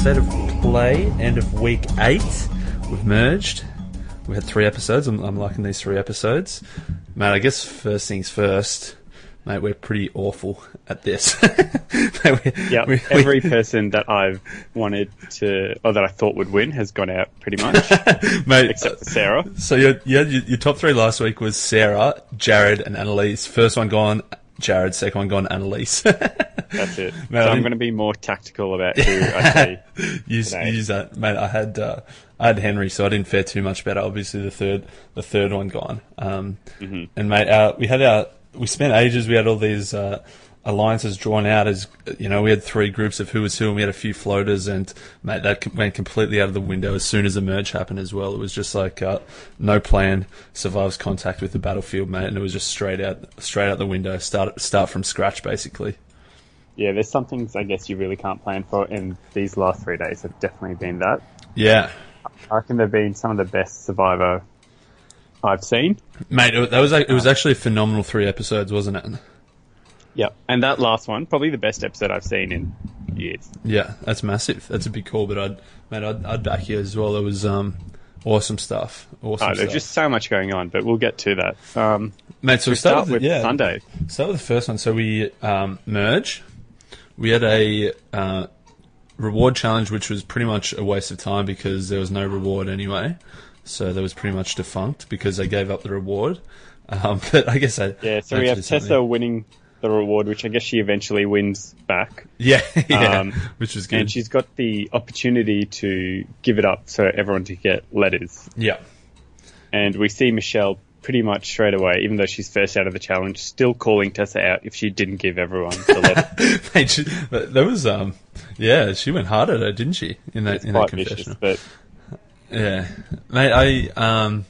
State of Play, end of week eight. We've merged. We had three episodes. I'm, I'm liking these three episodes. Mate, I guess first things first, mate, we're pretty awful at this. Mate, we- Yeah, we- we- every person that I've wanted to, or that I thought would win, has gone out pretty much, mate, except for Sarah. So your, your your top three last week was Sarah, Jared, and Annalise. First one gone, Jared. Second one gone, Annalise. That's it. Man, so I'm going to be more tactical about who I say. use use that, mate. I had uh, I had Henry, so I didn't fare too much better. Obviously, the third the third one gone. Um, Mm-hmm. And mate, our, we had our we spent ages. We had all these uh, alliances drawn out as you know. We had three groups of who was who, and we had a few floaters. And mate, that went completely out of the window as soon as the merge happened as well. It was just like uh, no plan survives contact with the battlefield, mate, and it was just straight out straight out the window. Start start from scratch, basically. Yeah, there's some things I guess you really can't plan for, and these last three days have definitely been that. Yeah. I reckon they've been some of the best Survivor I've seen. Mate, it, that was it was actually a phenomenal three episodes, wasn't it? Yeah, and that last one, probably the best episode I've seen in years. Yeah, that's massive. That's a big call, but I'd, mate, I'd, I'd back you as well. It was um, awesome stuff. Awesome Oh, stuff. there's just so much going on, but we'll get to that. Um, mate, so we start start with yeah, Sunday. Start with the first one. So we um, merge. We had a uh, reward challenge, which was pretty much a waste of time because there was no reward anyway. So that was pretty much defunct because they gave up the reward. Um, but I guess I Yeah, so we have. Tessa winning the reward, which I guess she eventually wins back. Yeah, yeah, Um, which was good. And she's got the opportunity to give it up so everyone to get letters. yeah, And we see Michelle pretty much straight away, even though she's first out of the challenge, still calling Tessa out if she didn't give everyone the letter. Mate, she, that was um, yeah, she went hard at her, didn't she? In that in that quite vicious, but Yeah, mate, I um,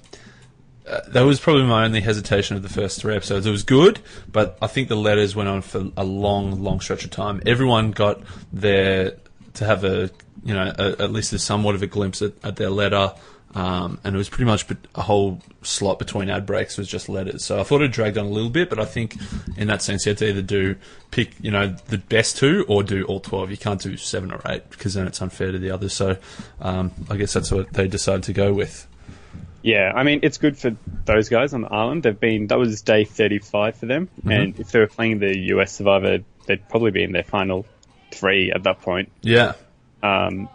uh, that was probably my only hesitation of the first three episodes. It was good, but I think the letters went on for a long, long stretch of time. Everyone got their to have a you know a, at least a somewhat of a glimpse at, at their letter. Um, and it was pretty much a whole slot between ad breaks was just letters. So I thought it dragged on a little bit, but I think in that sense you have to either do pick, you know, the best two or do all twelve. You can't do seven or eight because then it's unfair to the others. So um, I guess that's what they decided to go with. Yeah, I mean, it's good for those guys on the island. They've been, that was day 35 for them. Mm-hmm. And if they were playing the US Survivor, they'd probably be in their final three at that point. Yeah, Um,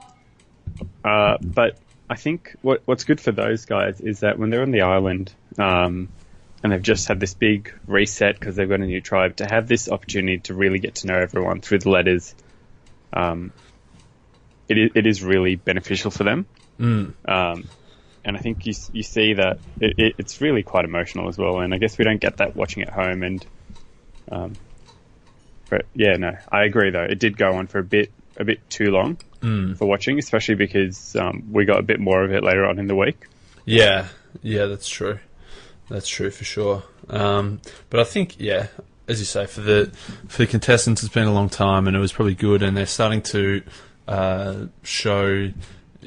uh, but I think what what's good for those guys is that when they're on the island um, and they've just had this big reset because they've got a new tribe, to have this opportunity to really get to know everyone through the letters, um, it is, it is really beneficial for them. Mm. Um, and I think you you see that it, it, it's really quite emotional as well. And I guess we don't get that watching at home. And um, but yeah, no, I agree though. It did go on for a bit a bit too long Mm. for watching, especially because um, we got a bit more of it later on in the week. yeah, yeah. That's true. That's true for sure. Um, but I think, yeah, as you say, for the for the contestants, it's been a long time, and it was probably good, and they're starting to uh, show.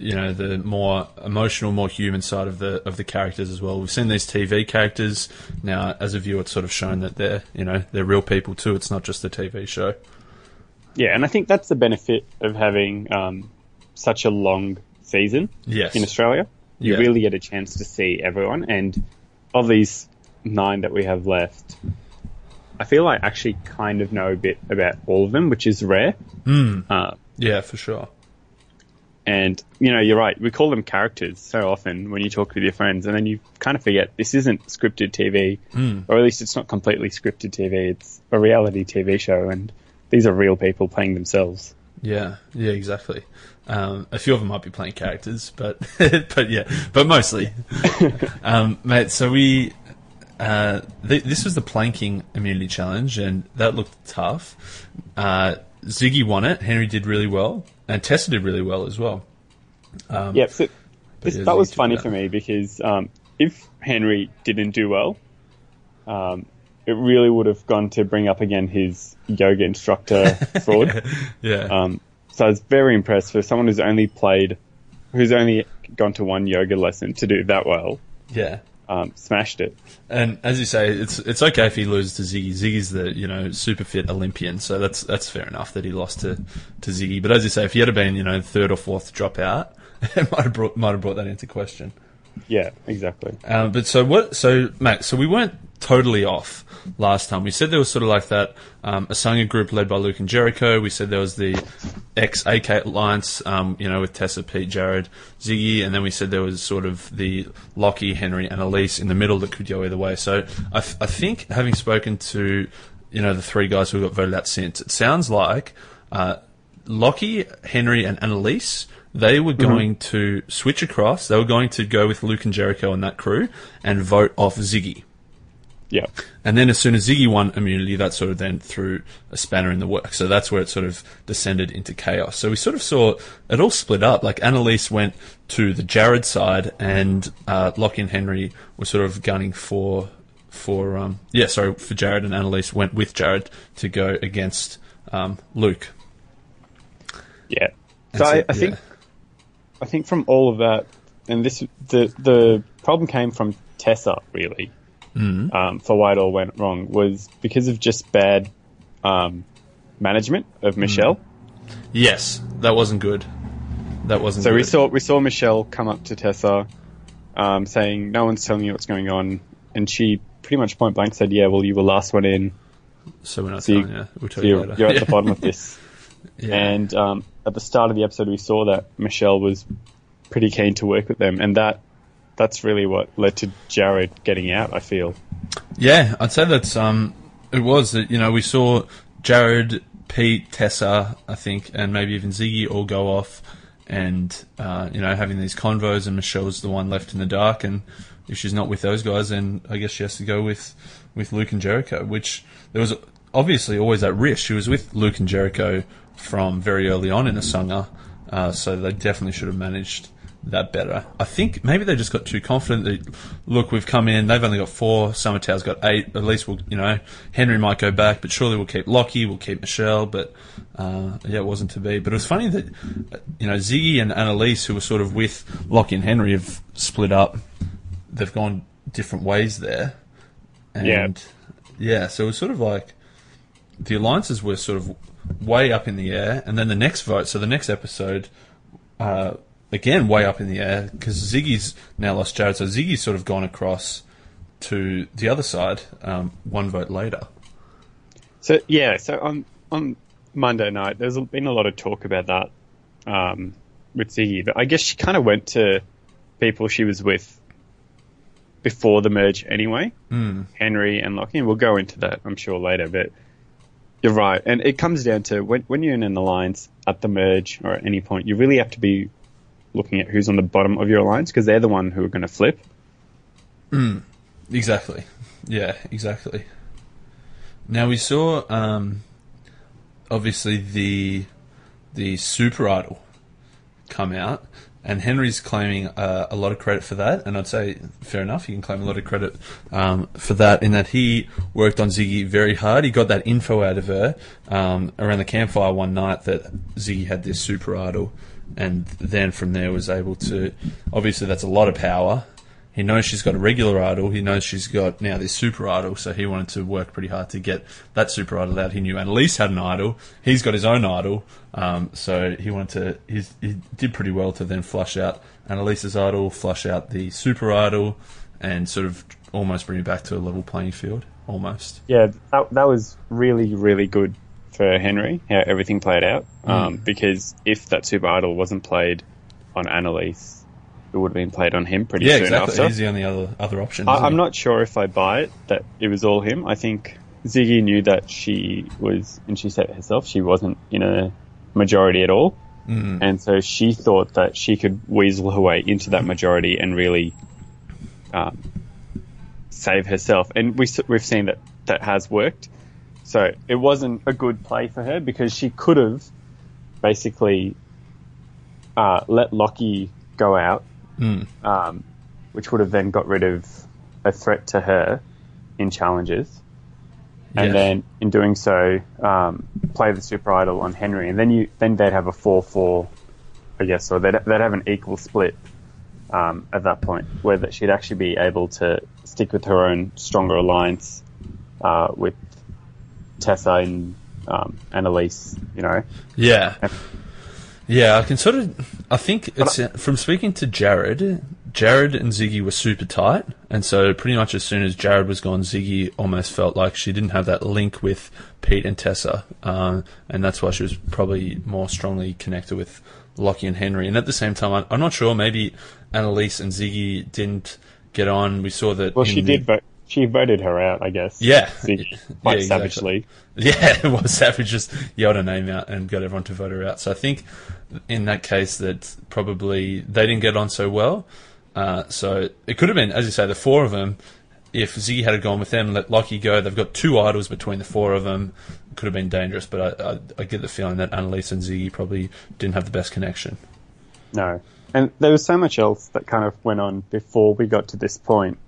You know the more emotional, more human side of the of the characters as well. We've seen these TV characters now. As a viewer, it's sort of shown that they're you know they're real people too. It's not just a TV show. Yeah, and I think that's the benefit of having um, such a long season Yes. in Australia. You Yeah. really get a chance to see everyone, and of these nine that we have left, I feel I actually kind of know a bit about all of them, which is rare. Mm. Uh, Yeah, for sure. And you know, you're right. We call them characters so often when you talk with your friends, and then you kind of forget this isn't scripted TV, Mm. or at least it's not completely scripted TV. It's a reality TV show, and these are real people playing themselves. Yeah, yeah, exactly. Um, a few of them might be playing characters, but but yeah, but mostly, um, mate. So we uh, th- this was the planking immunity challenge, and that looked tough. Uh, Ziggy won it. Henry did really well, and Tessa did really well as well. Um, Yeah, so this, yeah, that was funny for me because um, if Henry didn't do well, um, it really would have gone to bring up again his yoga instructor fraud. yeah, Um, so I was very impressed for someone who's only played, who's only gone to one yoga lesson to do that well. yeah, um, smashed it. And as you say, it's it's okay if he loses to Ziggy. Ziggy's the you know super fit Olympian, so that's that's fair enough that he lost to, to Ziggy. But as you say, if he had been you know third or fourth dropout, it might have brought might have brought that into question. Yeah, exactly. Um, but so what? So Max, so we weren't totally off last time. We said there was sort of like that um, Asanga group led by Luke and Jericho. We said there was the ex AK Alliance, um, you know, with Tessa, Pete, Jared, Ziggy, and then we said there was sort of the Lockie, Henry, and Elise in the middle that could go either way. So I think having spoken to you know the three guys who got voted out since, it sounds like uh, Lockie, Henry, and Annalise they were going mm-hmm. to switch across. They were going to go with Luke and Jericho and that crew and vote off Ziggy. Yeah. And then as soon as Ziggy won immunity, that sort of then threw a spanner in the works. So that's where it sort of descended into chaos. So we sort of saw it all split up. Like Annalise went to the Jared side, and uh, Lockie and Henry were sort of gunning for for um, yeah, sorry for Jared, and Annalise went with Jared to go against um, Luke. Yeah. So, so I, I yeah. think I think from all of that, and this the the problem came from Tessa really mm. um, for why it all went wrong was because of just bad um, management of mm. Michelle. Mm. Yes, that wasn't good. That wasn't. So good. we saw we saw Michelle come up to Tessa, um, saying, "No one's telling you what's going on," and she pretty much point blank said, "Yeah, well, you were last one in." So we're not so telling you. We'll tell so you later. You're at the bottom of this. Yeah. And um, at the start of the episode, we saw that Michelle was pretty keen to work with them, and that that's really what led to Jared getting out. I feel. Yeah, I'd say that's um, it was that you know we saw Jared, Pete, Tessa, I think, and maybe even Ziggy all go off, and uh, you know having these convos, and Michelle's the one left in the dark, and if she's not with those guys, then I guess she has to go with with Luke and Jericho, which there was obviously always that risk. She was with Luke and Jericho from very early on in Asanga, uh, so they definitely should have managed that better. I think maybe they just got too confident that look, we've come in, they've only got four, Summertail's got eight. At least we'll, you know, Henry might go back, but surely we'll keep Lockie, we'll keep Michelle. But uh, yeah, it wasn't to be. But it was funny that you know Ziggy and Annalise, who were sort of with Lockie and Henry, have split up. They've gone different ways there, and yeah, yeah so it was sort of like the alliances were sort of way up in the air, and then the next vote. So the next episode, uh, again way up in the air because Ziggy's now lost Jared, so Ziggy's sort of gone across to the other side. Um, one vote later. So yeah, so on on Monday night, there's been a lot of talk about that um, with Ziggy, but I guess she kind of went to people she was with before the merge anyway. Mm. Henry and Lockie, and we'll go into that, I'm sure, later. But you're right, and it comes down to when when you're in an alliance at the merge or at any point, you really have to be looking at who's on the bottom of your alliance because they're the one who are going to flip. Mm, exactly. Yeah, exactly. Now we saw, um, obviously the the super idol come out, and Henry's claiming uh, a lot of credit for that, and I'd say fair enough. He can claim a lot of credit um, for that in that he worked on Ziggy very hard. He got that info out of her um, around the campfire one night that Ziggy had this super idol, and then from there was able to. Obviously, that's a lot of power. He knows she's got a regular idol. He knows she's got now this super idol, so he wanted to work pretty hard to get that super idol out. He knew Annalise had an idol. He's got his own idol, um, so he wanted to. he did pretty well to then flush out Annalise's idol, flush out the super idol, and sort of almost bring it back to a level playing field. Almost. Yeah, that, that was really really good for Henry, how everything played out. Mm. Um, because if that Super Idol wasn't played on Annalise, it would have been played on him pretty yeah, soon exactly. after. He's the only other other option. I, am not sure if I buy it that it was all him. I think Ziggy knew that she was, and she said it herself, she wasn't in a majority at all. Mm. And so she thought that she could weasel her way into that majority and really um, save herself. And we, we've seen that that has worked. So it wasn't a good play for her because she could have basically uh, let Lockie go out, mm. um, which would have then got rid of a threat to her in challenges. And yes. then in doing so, um, play the super idol on Henry, and then you then they'd have a four four, I guess, or they'd they'd have an equal split um, at that point, where that she'd actually be able to stick with her own stronger alliance uh, with Tessa and um, Annalise, you know. Yeah. Yeah, I can sort of. I think it's from speaking to Jared. Jared and Ziggy were super tight, and so pretty much as soon as Jared was gone, Ziggy almost felt like she didn't have that link with Pete and Tessa, um, and that's why she was probably more strongly connected with Lockie and Henry. And at the same time, I, I'm not sure. Maybe Annalise and Ziggy didn't get on. We saw that. Well, in she did vote. She voted her out, I guess. Yeah. Ziggy, Yeah, quite exactly. savagely. Yeah, it was Savage just yelled her name out and got everyone to vote her out. So I think in that case that probably they didn't get on so well. Uh, so it could have been, as you say, the four of them. If Ziggy had gone with them, let Lockie go. They've got two idols between the four of them. Could have been dangerous, but I, I, I get the feeling that Annalise and Ziggy probably didn't have the best connection. No. And there was so much else that kind of went on before we got to this point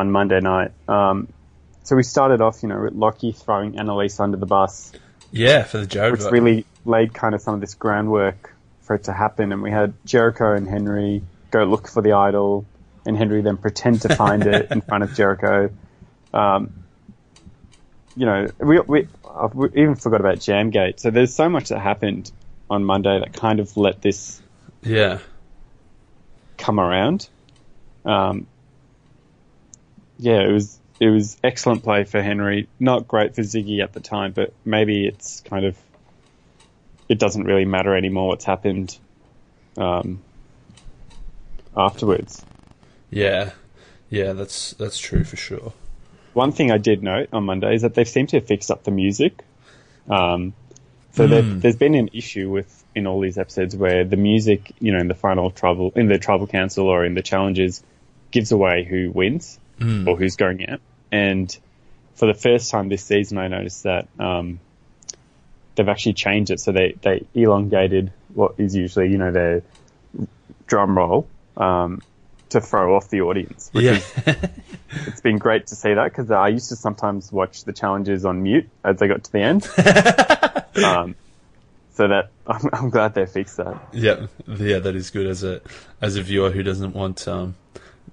on Monday night. Um, so we started off, you know, with Lockie throwing Annalise under the bus, Yeah, for the Jared which really laid kind of some of this groundwork for it to happen. And we had Jericho and Henry go look for the idol, and Henry then pretend to find it in front of Jericho. Um, you know, we, we, we even forgot about Jamgate. So there's so much that happened on Monday that kind of let this yeah, come around. Um, yeah, it was it was excellent play for Henry. Not great for Ziggy at the time, but maybe it's kind of it doesn't really matter anymore what's happened um, afterwards. yeah, yeah. That's that's true for sure. One thing I did note on Monday is that they seem to have fixed up the music. Um, so there- there's been an issue with in all these episodes where the music, you know, in the final trouble, in the tribal council or in the challenges, gives away who wins or who's going out. And for the first time this season, I noticed that um, they've actually changed it. So they they elongated what is usually, you know, their drum roll um, to throw off the audience, which Yeah, is it's been great to see that because I used to sometimes watch the challenges on mute as they got to the end. um, so that I'm, I'm glad they fixed that. Yeah, yeah, that is good as a as a viewer who doesn't want um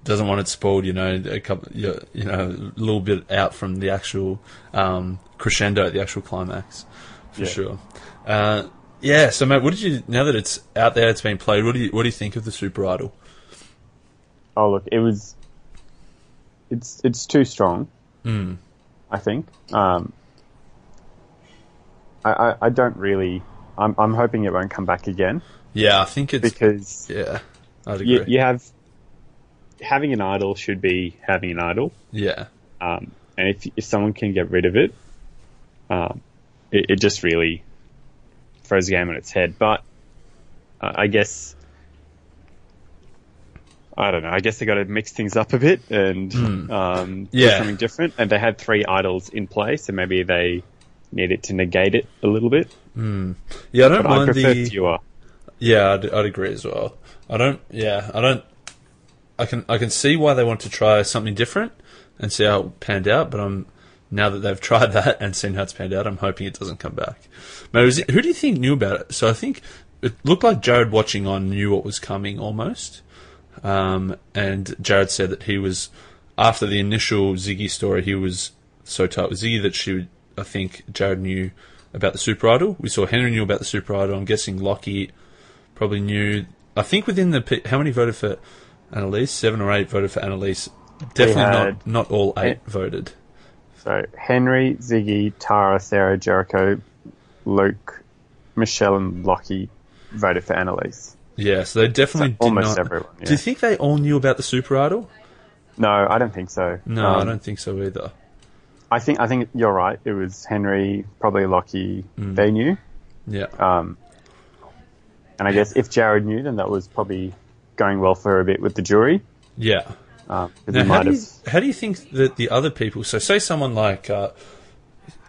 doesn't want it spoiled. You know, a couple, you know, a little bit out from the actual um, crescendo the actual climax, for Yeah. sure. Uh, yeah. So, mate, what did you now that it's out there, it's been played? What do you what do you think of the Super Idol? Oh look, it was. It's it's too strong. Mm. I think. Um, I, I I don't really. I'm I'm hoping it won't come back again Yeah, I think it's because yeah. I'd agree. you, you have having an idol should be having an idol. yeah, Um, and if if someone can get rid of it, um, it, it just really throws the game on its head. But uh, I guess I don't know. I guess they got to mix things up a bit and um, do Yeah. something different. And they had three idols in play, so maybe they needed to negate it a little bit. yeah. I don't But I mind prefer the fewer. Yeah, I'd, I'd agree as well. I don't. Yeah, I don't. I can I can see why they want to try something different and see how it panned out. But I'm now that they've tried that and seen how it's panned out, I'm hoping it doesn't come back. But it, who do you think knew about it? So I think it looked like Jared watching on knew what was coming almost. Um, and Jared said that he was after the initial Ziggy story, he was so tight with Ziggy that she, would, I think Jared knew about the Super Idol. We saw Henry knew about the Super Idol. I'm guessing Lockie probably knew. I think within the how many voted for Annalise? Seven or eight voted for Annalise. Definitely not not all eight voted. So Henry, Ziggy, Tara, Sarah, Jericho, Luke, Michelle, and Lockie voted for Annalise. Yeah, so they definitely So almost not. everyone, Do you think they all knew about the Super Idol? No, I don't think so. No, I Um, don't think so either. I think I think you're right. It was Henry, probably Lockie. Mm. They knew, Yeah, um, and I guess if Jared knew, then that was probably going well for a bit with the jury. yeah. Um, Now, how do, you, how do you think that the other people? So, say someone like, uh,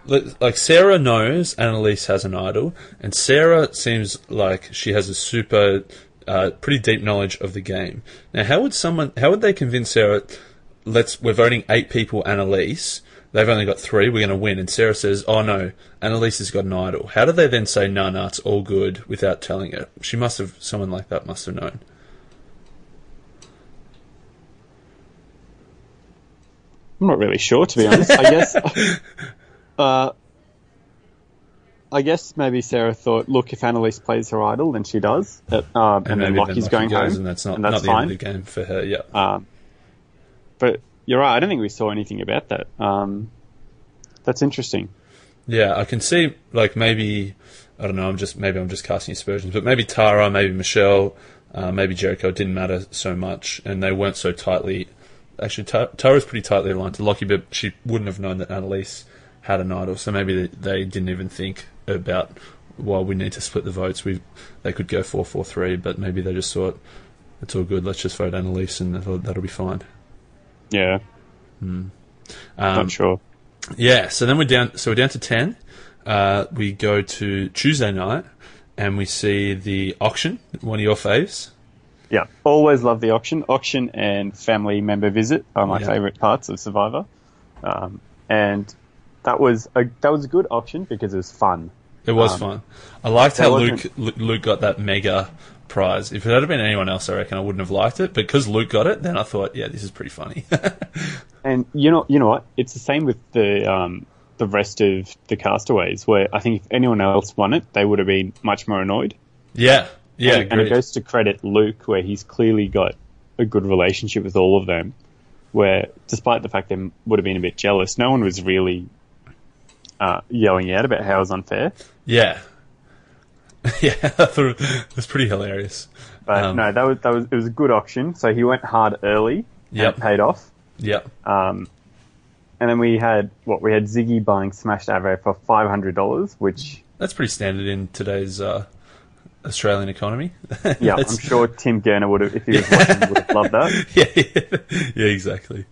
like Sarah knows Annalise has an idol, and Sarah seems like she has a super, uh, pretty deep knowledge of the game. Now, how would someone? How would they convince Sarah? Let's we're voting eight people. Annalise. They've only got three. We're going to win. And Sarah says, "Oh no, Annalise has got an idol." How do they then say, "No, no, it's all good" without telling her? She must have. Someone like that must have known. I'm not really sure, to be honest. I guess. Uh, I guess maybe Sarah thought, look, if Annalise plays her idol, then she does, uh, um, and, then Lockie's Lucky going home, and that's not, and that's not the fine. end of the game for her. Yeah, Um, but you're right. I don't think we saw anything about that. Um, that's interesting. yeah. I can see like maybe I don't know. I'm just maybe I'm just casting aspersions, but maybe Tara, maybe Michelle, uh, maybe Jericho didn't matter so much, and they weren't so tightly. Actually, Ta- Tara's pretty tightly aligned to Lockie, but she wouldn't have known that Annalise had an idol, so maybe they, they didn't even think about. Well, we need to split the votes. We they could go four four three, but maybe they just thought it's all good. Let's just vote Annalise, and that'll, that'll be fine. Yeah, Um, not sure. Yeah, so then we're down. So we're down to ten. Uh, we go to Tuesday night, and we see the auction. One of your faves. Yeah, always love the auction. Auction and family member visit are my Yeah. favourite parts of Survivor, um, and that was a that was a good auction because it was fun. It was Um, fun. I liked how Luke Luke got that mega prize. If it had been anyone else, I reckon I wouldn't have liked it. But because Luke got it, then I thought, yeah, this is pretty funny. And you know, you know what? It's the same with the um, the rest of the castaways. Where I think if anyone else won it, they would have been much more annoyed. yeah, yeah, and, and it goes to credit Luke, where he's clearly got a good relationship with all of them. Where, despite the fact they would have been a bit jealous, no one was really uh, yelling out about how it was unfair. yeah, yeah. I thought it was pretty hilarious. But Um, no, that was that was it was a good auction. So he went hard early. It paid off. Yeah, Um, and then we had what we had Ziggy buying Smashed Avo for five hundred dollars, which that's pretty standard in today's uh, Australian economy. yeah, I'm sure Tim Gurner would have if he was watching would have loved that. yeah, yeah, yeah, exactly.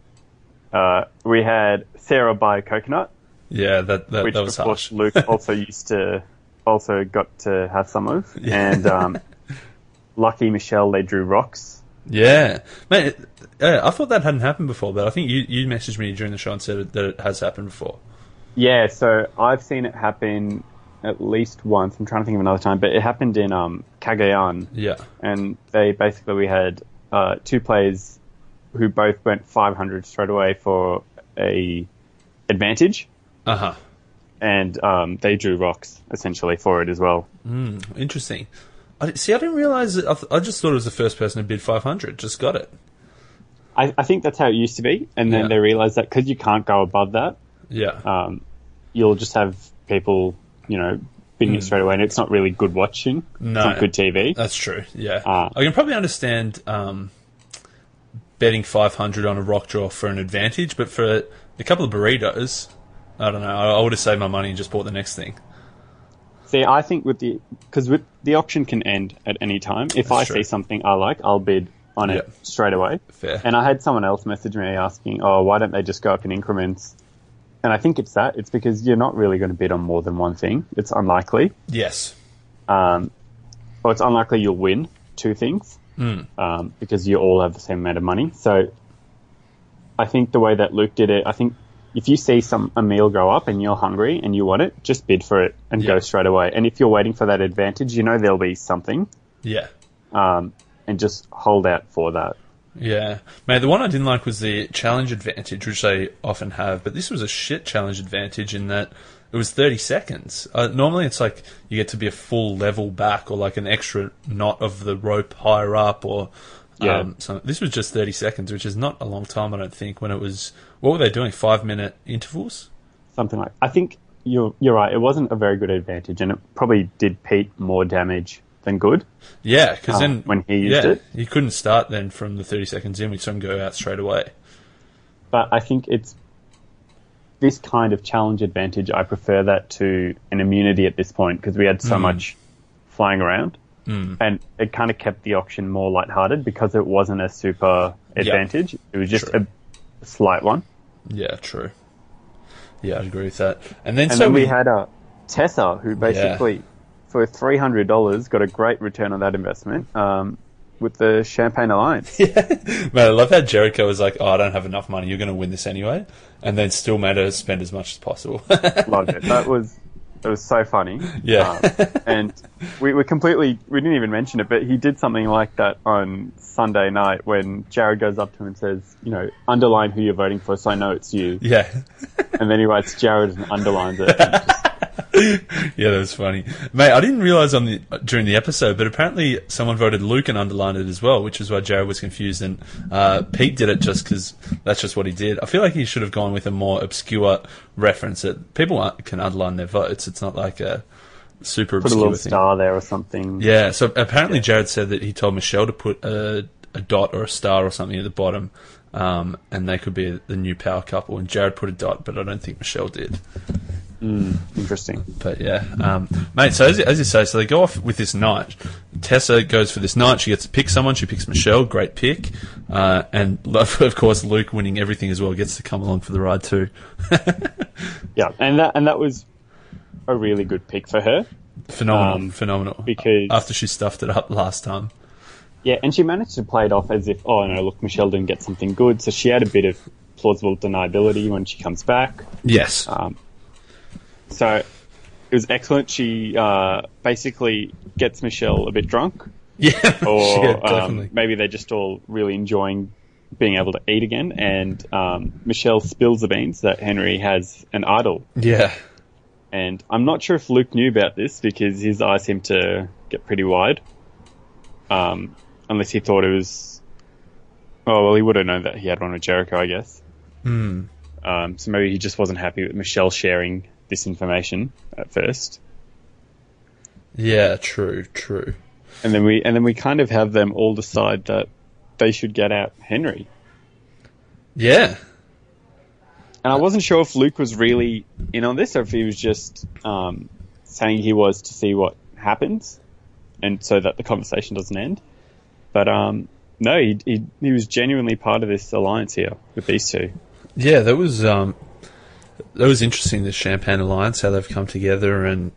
Uh, we had Sarah buy a coconut, Yeah, that that, which that was of course harsh. Luke also used to also got to have some of, and um, Lucky Michelle they drew rocks. Yeah, it- Yeah, I thought that hadn't happened before, but I think you, you messaged me during the show and said that it has happened before. Yeah, so I've seen it happen at least once. I'm trying to think of another time, but it happened in um, Cagayan. Yeah, and they basically we had uh, two players who both went 500 straight away for a advantage, uh huh. and um, they drew rocks essentially for it as well. Interesting. I, see, I didn't realize. That, I, th- I just thought it was the first person to bid five hundred. Just got it. I, I think that's how it used to be, and then Yeah. they realized that because you can't go above that, Yeah, um, you'll just have people, you know, bidding it straight away, and it's not really good watching. No. It's not good TV. that's true. Yeah, Ah. I can probably understand um, betting five hundred on a rock draw for an advantage, but for a couple of burritos, I don't know. I, I would have saved my money and just bought the next thing. See, I think with the because the auction can end at any time. If I true. see something I like, I'll bid on it straight away. Fair. And I had someone else message me asking, "Oh, why don't they just go up in increments?" And I think it's that. It's because you're not really going to bid on more than one thing. It's unlikely. yes. Um, or it's unlikely you'll win two things Hmm. um, because you all have the same amount of money. So I think the way that Luke did it, I think if you see some a meal go up and you're hungry and you want it, just bid for it and Yeah. go straight away. And if you're waiting for that advantage, you know there'll be something, Yeah. um, and just hold out for that. Yeah, mate. The one I didn't like was the challenge advantage, which they often have, but this was a shit challenge advantage in that it was thirty seconds. Uh, normally, it's like you get to be a full level back, or like an extra knot of the rope higher up, or Yeah. um, so this was just thirty seconds, which is not a long time, I don't think. When it was, what were they doing? Five minute intervals. Something like I think you're you're right. It wasn't a very good advantage, and it probably did Pete more damage than good. Yeah, because Oh, ah, then when he used yeah, it? he couldn't start then from the thirty seconds in. We saw him go out straight away. but I think it's this kind of challenge advantage. I prefer that to an immunity at this point because we had so hmm. much flying around, hmm. and it kind of kept the auction more lighthearted because it wasn't a super advantage. It was just True. a slight one. Yeah, true. Yeah, I'd agree with that. And then And so then we had a Tessa who basically, for three hundred dollars, got a great return on that investment um, with the Champagne Alliance. Yeah. Man, I love how Jericho was like, "Oh, I don't have enough money. You're going to win this anyway," and then still made her spend as much as possible. Loved it. That was It was so funny. Yeah. Um, and we we completely we didn't even mention it, but he did something like that on Sunday night when Jared goes up to him and says, you know, underline who you're voting for, so I know it's you. Yeah. And then he writes Jared and underlines it. And yeah, that was funny, mate. I didn't realize on the during the episode, but apparently someone voted Luke and underlined it as well, which is why Jared was confused. And uh, Pete did it just because that's just what he did. I feel like he should have gone with a more obscure reference that people can underline their votes. It's not like a super put a little thing. star there or something. Yeah. So apparently Jared said that he told Michelle to put a, a dot or a star or something at the bottom. Um, and they could be the new power couple, and Jared put a dot, but I don't think Michelle did. Interesting. But yeah, um, mate. So as, you- as you say, so they go off with this night. Tessa goes for this night. She gets to pick someone. She picks Michelle. Great pick. Uh, and of course, Luke winning everything as well gets to come along for the ride too. Yeah, and that and that was a really good pick for her. Phenomenal, Um, phenomenal. because- after she stuffed it up last time. Yeah, and she managed to play it off as if, oh no, look, Michelle didn't get something good, so she had a bit of plausible deniability when she comes back. Yes. Um, so it was excellent. She uh, basically gets Michelle a bit drunk, yeah. or yeah, um, maybe they're just all really enjoying being able to eat again. And um, Michelle spills the beans that Henry has an idol. yeah. And I'm not sure if Luke knew about this because his eyes seem to get pretty wide. Um, unless he thought it was. Oh, well, he would have known that he had one with Jericho, I guess. Hmm. Um, so maybe he just wasn't happy with Michelle sharing this information at first. Yeah. True. True. And then we and then we kind of have them all decide that they should get out Henry. Yeah. And I wasn't sure if Luke was really in on this or if he was just um, saying he was to see what happens and so that the conversation doesn't end. But um, no, he, he he was genuinely part of this alliance here with these two. Yeah, that was um, that was interesting. The Champagne Alliance, how they've come together and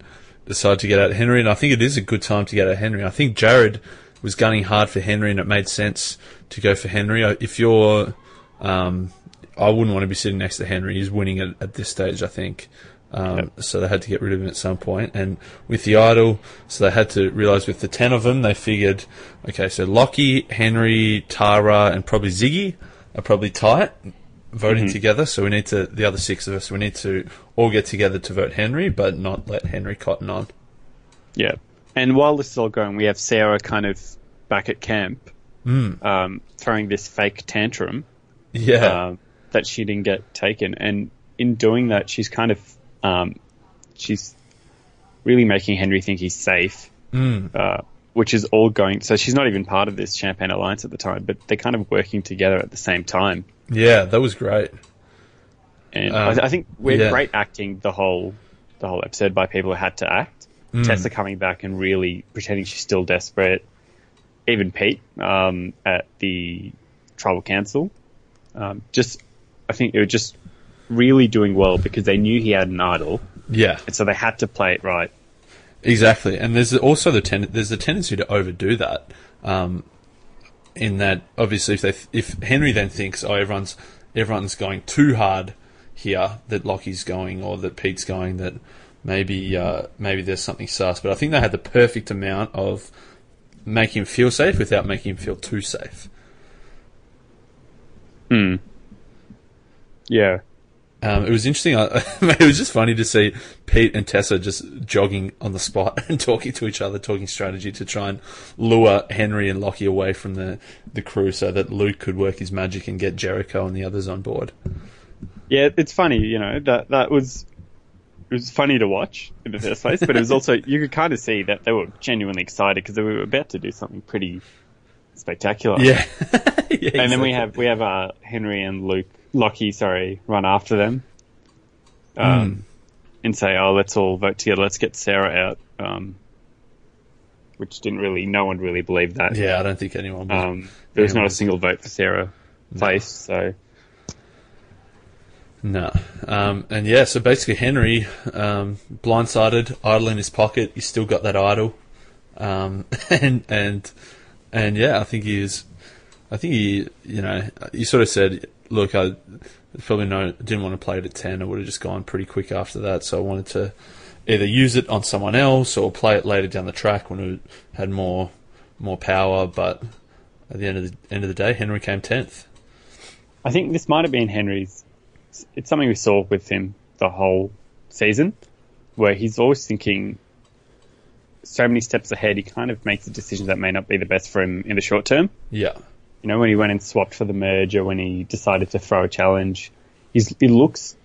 decided to get out Henry, and I think it is a good time to get out Henry. I think Jared was gunning hard for Henry, and it made sense to go for Henry. If you're, um, I wouldn't want to be sitting next to Henry. He's winning at, at this stage, I think. Um, Yep. So they had to get rid of him at some point. And with the idol, so they had to realise with the 10 of them, they figured, okay, so Lockie, Henry, Tara, and probably Ziggy are probably tight voting together. So we need to, the other six of us, we need to all get together to vote Henry, but not let Henry cotton on. Yeah. And while this is all going, we have Sarah kind of back at camp, um, throwing this fake tantrum Yeah. um, that she didn't get taken. And in doing that, she's kind of um, she's really making Henry think he's safe, uh, which is all going. So she's not even part of this Champagne Alliance at the time, but they're kind of working together at the same time. Yeah, that was great. And Um, I, I think we're yeah. great acting the whole the whole episode by people who had to act. Mm. Tessa coming back and really pretending she's still desperate. Even Pete um, at the tribal council. Um, just, I think they were just really doing well because they knew he had an idol, Yeah. and so they had to play it right. Exactly, and there's also the ten- there's a tendency to overdo that. Um, in that, obviously, if they if Henry then thinks, oh, everyone's everyone's going too hard here, that Lockie's going or that Pete's going, that maybe uh, maybe there's something sus. But I think they had the perfect amount of making him feel safe without making him feel too safe. Hmm. Yeah, Um, it was interesting. I, it was just funny to see Pete and Tessa just jogging on the spot and talking to each other, talking strategy to try and lure Henry and Lockie away from the, the crew so that Luke could work his magic and get Jericho and the others on board. yeah. It's funny, you know that that was it was funny to watch in the first place, but it was also you could kind of see that they were genuinely excited because they were about to do something pretty spectacular. Yeah. yeah and then we have we have uh, Henry and Luke, Lockie, sorry, run after them, um, and say, "Oh, let's all vote together. Let's get Sarah out." Um, which didn't really, no one really believed that. Yeah, I don't think anyone was. Um, there was not a single vote for Sarah placed, so No. Um, and yeah, so basically Henry, um, blindsided, idol in his pocket, he's still got that idol. Um, and, and, and yeah, I think he is, I think he, you know, you sort of said, look, I probably no, didn't want to play it at 10. I would have just gone pretty quick after that. So I wanted to either use it on someone else or play it later down the track when it had more more power. But at the end of the end of the day, Henry came tenth. I think this might have been Henry's. It's something we saw with him the whole season, where he's always thinking so many steps ahead. He kind of makes a decision that may not be the best for him in the short term. Yeah, You know, when he went and swapped for the merge, or when he decided to throw a challenge, he's he looks.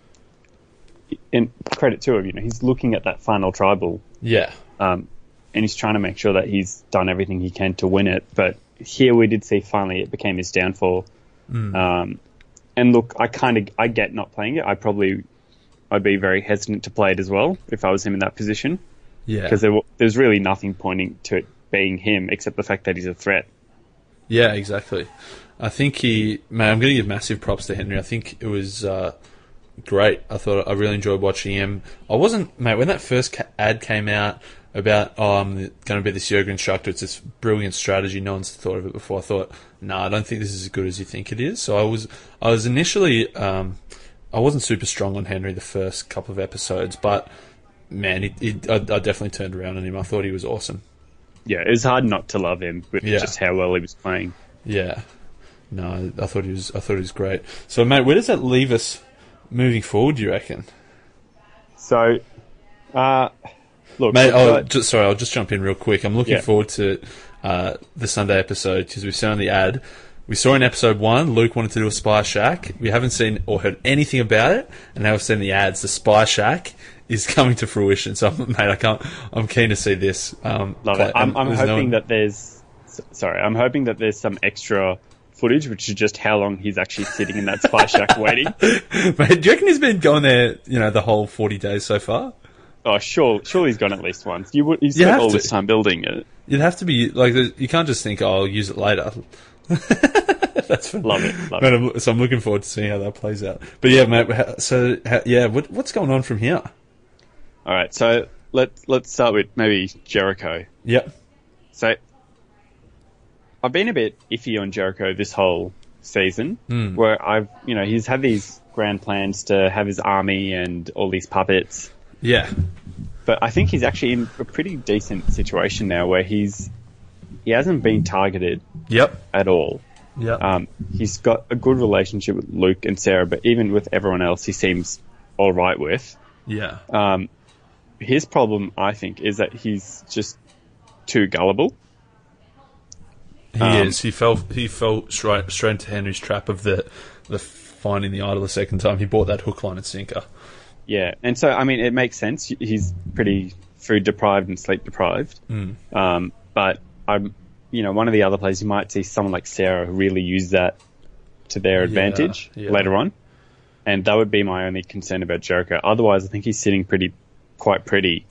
And credit to him, you know, he's looking at that final tribal yeah, um, and he's trying to make sure that he's done everything he can to win it. But here we did see finally it became his downfall. Um, and look, I kind of I get not playing it. I probably I'd be very hesitant to play it as well if I was him in that position yeah, because there, there's really nothing pointing to it being him except the fact that he's a threat. Yeah, exactly. I think he, man, I'm going to give massive props to Henry. I think it was uh, great. I thought I really enjoyed watching him. I wasn't, mate, when that first ad came out about, oh, I'm going to be this yoga instructor, it's this brilliant strategy. No one's thought of it before. I thought, no, I don't think this is as good as you think it is. So I was, I was initially, um, I wasn't super strong on Henry the first couple of episodes, but man, he, he, I, I definitely turned around on him. I thought he was awesome. Yeah, it was hard not to love him with Yeah. just how well he was playing. Yeah. No, I thought he was. I thought he was great. So, mate, where does that leave us moving forward? Do you reckon, So, uh, look, mate? Oh, got- just, sorry. I'll just jump in real quick. I'm looking Yeah. forward to uh, the Sunday episode because we saw on the ad. We saw in episode one, Luke wanted to do a spy shack. We haven't seen or heard anything about it, and now we've seen the ads. The spy shack is coming to fruition. So, mate, I can't. I'm keen to see this. Um, Love play- it. I'm, I'm no hoping one- that there's. Sorry, I'm hoping that there's some extra footage, which is just how long he's actually sitting in that spy shack waiting. Mate, do you reckon he's been going there? You know, the whole 40 days so far. Oh, sure, surely he's gone at least once. You would. He's spent all to. this time building it. You'd have to be like you can't just think, "Oh, I'll use it later." That's fun. Love it, love I'm, so I'm looking forward to seeing how that plays out. But yeah, mate. So yeah, what, what's going on from here? All right, so let let's start with maybe Jericho. Yep. So I've been a bit iffy on Jericho this whole season, Hmm. where I've you know he's had these grand plans to have his army and all these puppets, Yeah. but I think he's actually in a pretty decent situation now where he's he hasn't been targeted Yep. at all. Yep. Um, he's got a good relationship with Luke and Sarah, but even with everyone else, he seems all right with. yeah. Um, his problem, I think, is that he's just too gullible. He um, is. He fell. He fell straight straight into Henry's trap of the the finding the idol the second time. He bought that hook, line, and sinker. Yeah, and so I mean, it makes sense. He's pretty food deprived and sleep deprived. Um, but I'm, you know, one of the other players you might see someone like Sarah really use that to their advantage yeah. later on, and that would be my only concern about Jericho. Otherwise, I think he's sitting pretty, quite pretty,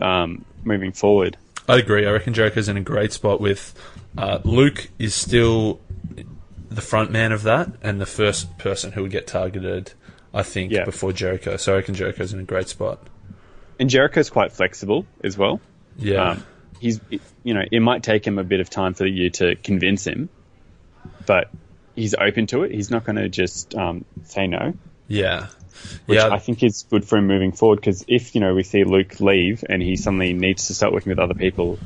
um, moving forward. I agree. I reckon Jericho's in a great spot with uh, Luke is still the front man of that and the first person who would get targeted, I think, Yeah. before Jericho. So I reckon Jericho's in a great spot. And Jericho's quite flexible as well. Yeah. Um, he's, you know, it might take him a bit of time for you to convince him, but he's open to it. He's not going to just um, say no, yeah. Which yeah. I think is good for him moving forward. Because if you know we see Luke leave and he suddenly needs to start working with other people,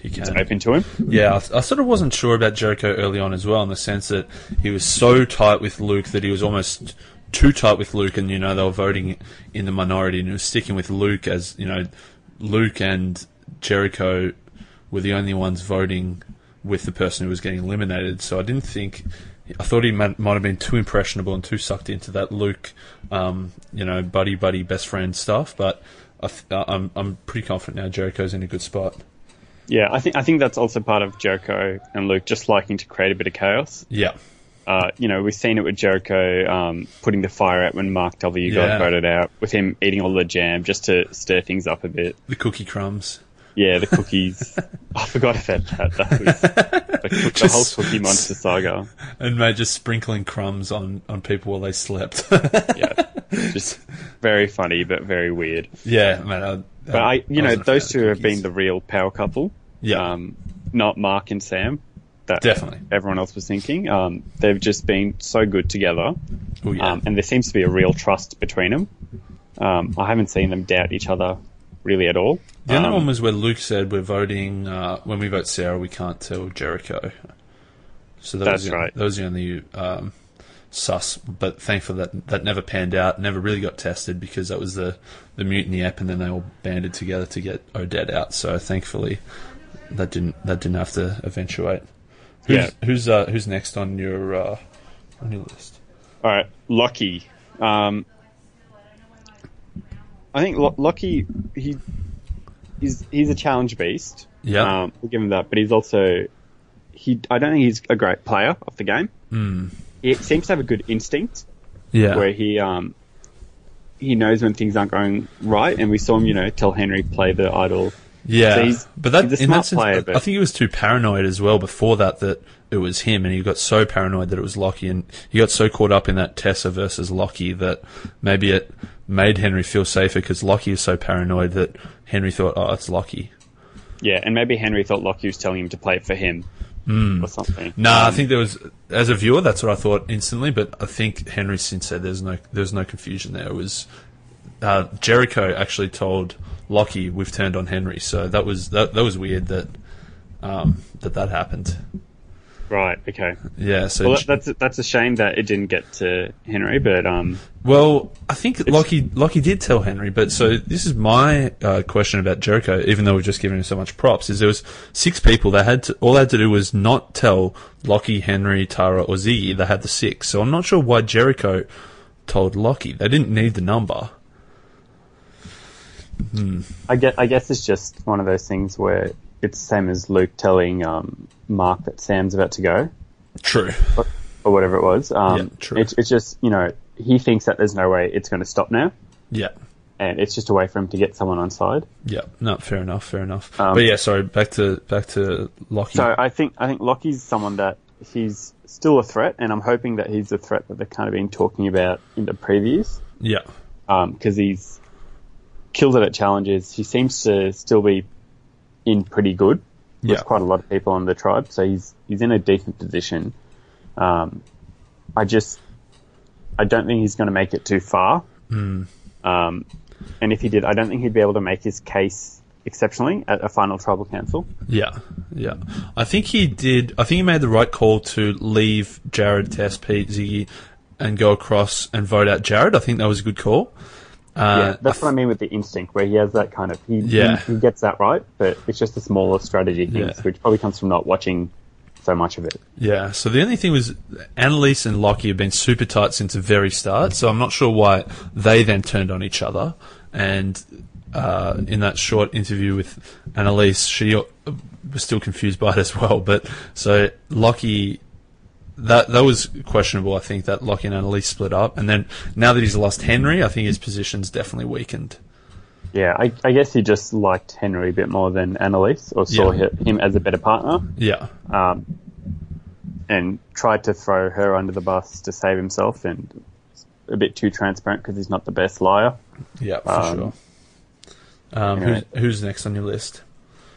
he it's can. open to him. Yeah, I, I sort of wasn't sure about Jericho early on as well, in the sense that he was so tight with Luke that he was almost too tight with Luke, and you know they were voting in the minority, and he was sticking with Luke as you know, Luke and Jericho were the only ones voting with the person who was getting eliminated. So I didn't think. I thought he might, might have been too impressionable and too sucked into that Luke, um, you know, buddy buddy best friend stuff. But I th- I'm I'm pretty confident now Jericho's in a good spot. Yeah, I think I think that's also part of Jericho and Luke just liking to create a bit of chaos. Yeah. Uh, you know, we've seen it with Jericho um, putting the fire out when Mark W Yeah. got voted out, with him eating all the jam just to stir things up a bit. The cookie crumbs. Yeah, the cookies. I forgot about that. That was the, cook- the whole Cookie Monster saga. And mate, just sprinkling crumbs on, on people while they slept. Yeah, just very funny but very weird. yeah, man. I, But I, you know, those two have been the real power couple. Yeah. Um, not Mark and Sam. That Definitely. everyone else was thinking. Um, they've just been so good together, Oh, yeah. um, and there seems to be a real trust between them. Um, I haven't seen them doubt each other really at all. The other Um, one was where Luke said we're voting uh, when we vote Sarah, we can't tell Jericho. So that That's was the, right. That was the only um, sus, but thankfully that that never panned out. Never really got tested because that was the the mutiny app, and then they all banded together to get Odette out. So thankfully that didn't that didn't have to eventuate. Who's Yeah. who's uh, who's next on your uh, on your list? All right, Lockie. Um, I think Lo- Lockie he he's he's a challenge beast. Yeah. um, we'll give him that. But he's also he. I don't think he's a great player of the game. Hmm. He seems to have a good instinct Yeah, where he um he knows when things aren't going right, and we saw him, you know, tell Henry play the idol. Yeah, So he's- but that he's a in that sense, player, I- I think he was too paranoid as well before that that it was him, and he got so paranoid that it was Lockie, and he got so caught up in that Tessa versus Lockie that maybe it made Henry feel safer because Lockie is so paranoid that Henry thought, oh, it's Lockie. Yeah, and maybe Henry thought Lockie was telling him to play it for him or something. Nah, I Um, think there was as a viewer, that's what I thought instantly, but I think Henry since said there's no there's no confusion there. It was uh, Jericho actually told Lockie we've turned on Henry, so that was that that was weird that um, that that happened. right. Okay. Yeah, so Well, that, that's that's a shame that it didn't get to Henry, but um, Well, I think Lockie Lockie did tell Henry, but so this is my uh, question about Jericho. Even though we've just given him so much props, is there was six people that had to, all they had to do was not tell Lockie, Henry, Tara, or Ziggy. They had the six, so I'm not sure why Jericho told Lockie. They didn't need the number. I guess I guess it's just one of those things where it's the same as Luke telling um, Mark that Sam's about to go. True. or whatever it was. Um, Yeah, true. It's, it's just you know he thinks that there's no way it's going to stop now, Yeah. and it's just a way for him to get someone on side. Yeah. No, fair enough. Fair enough. Um, but yeah, sorry. Back to back to Lockie. So I think I think Lockie's someone that he's still a threat, and I'm hoping that he's the threat that they've kind of been talking about in the previews yeah. because he's killed it at challenges. He seems to still be in pretty good with Yeah. quite a lot of people on the tribe, so he's he's in a decent position. Um, I just I don't think he's going to make it too far. Hmm. Um, and if he did, I don't think he'd be able to make his case exceptionally at a final tribal council. Yeah, yeah. I think he did. I think he made the right call to leave Jared, Tess, Pete, Ziggy, and go across and vote out Jared. I think that was a good call. Yeah, Uh, that's what I mean with the instinct, where he has that kind of he Yeah. he, he gets that right, but it's just the smaller strategy things, Yeah. which probably comes from not watching so much of it. yeah. So the only thing was, Annalise and Lockie have been super tight since the very start. So I'm not sure why they then turned on each other. And uh, in that short interview with Annalise, she uh, was still confused by it as well. But so Lockie that that was questionable. I think that Lockie and Annalise split up, and then now that he's lost Henry, I think his position's definitely weakened. Yeah, I, I guess he just liked Henry a bit more than Annalise, or saw Yeah. him as a better partner, Yeah, um, and tried to throw her under the bus to save himself, and a bit too transparent because he's not the best liar. yeah, for Um, sure. Um, anyway. who's, who's next on your list?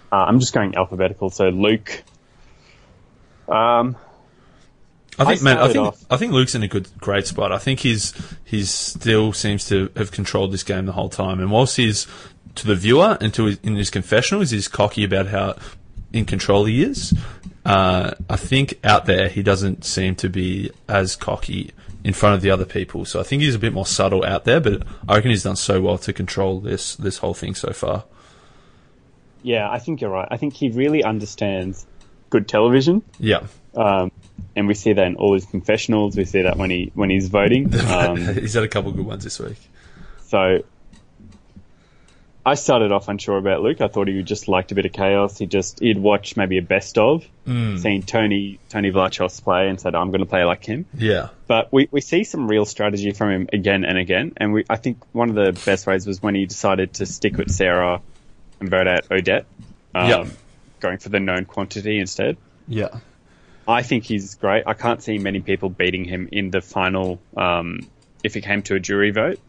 Uh, I'm just going alphabetical, so Luke. Um, I think, I man, I think off- I think Luke's in a good, great spot. I think he's he's still seems to have controlled this game the whole time. And whilst he's to the viewer and to his, in his confessionals, he's cocky about how in control he is. Uh, I think out there he doesn't seem to be as cocky in front of the other people. So I think he's a bit more subtle out there. But I reckon he's done so well to control this this whole thing so far. yeah, I think you're right. I think he really understands good television. Yeah, Um, and we see that in all his confessionals. We see that when he when he's voting. Um, he's had a couple good ones this week. so I started off unsure about Luke. I thought he just liked a bit of chaos. He just he'd watch maybe a best of, seen Tony Tony Vlachos play, and said, "I'm going to play like him." Yeah, But we, we see some real strategy from him again and again. And we I think one of the best ways was when he decided to stick with Sarah and vote out Odette, um, Yeah. going for the known quantity instead. yeah. I think he's great. I can't see many people beating him in the final um, if it came to a jury vote.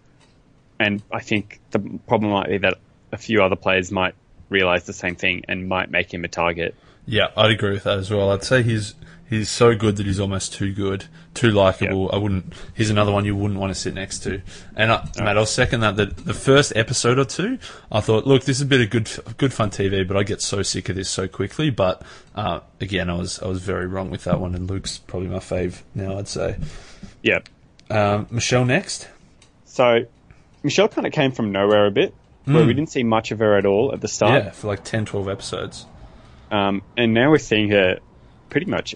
And I think the problem might be that a few other players might realize the same thing and might make him a target. Yeah, I'd agree with that as well. I'd say he's He's so good that he's almost too good, too likable. I wouldn't. He's another one you wouldn't want to sit next to. And I, mate, I'll second that. That the first episode or two, I thought, look, this is a bit of good, good fun TV, but I get so sick of this so quickly. But uh, again, I was, I was very wrong with that one. And Luke's probably my fave now. I'd say. Yeah. Um, Michelle next. So Michelle kind of came from nowhere a bit, where we didn't see much of her at all at the start. Yeah, for like 10, 12 episodes. Um, and now we're seeing her pretty much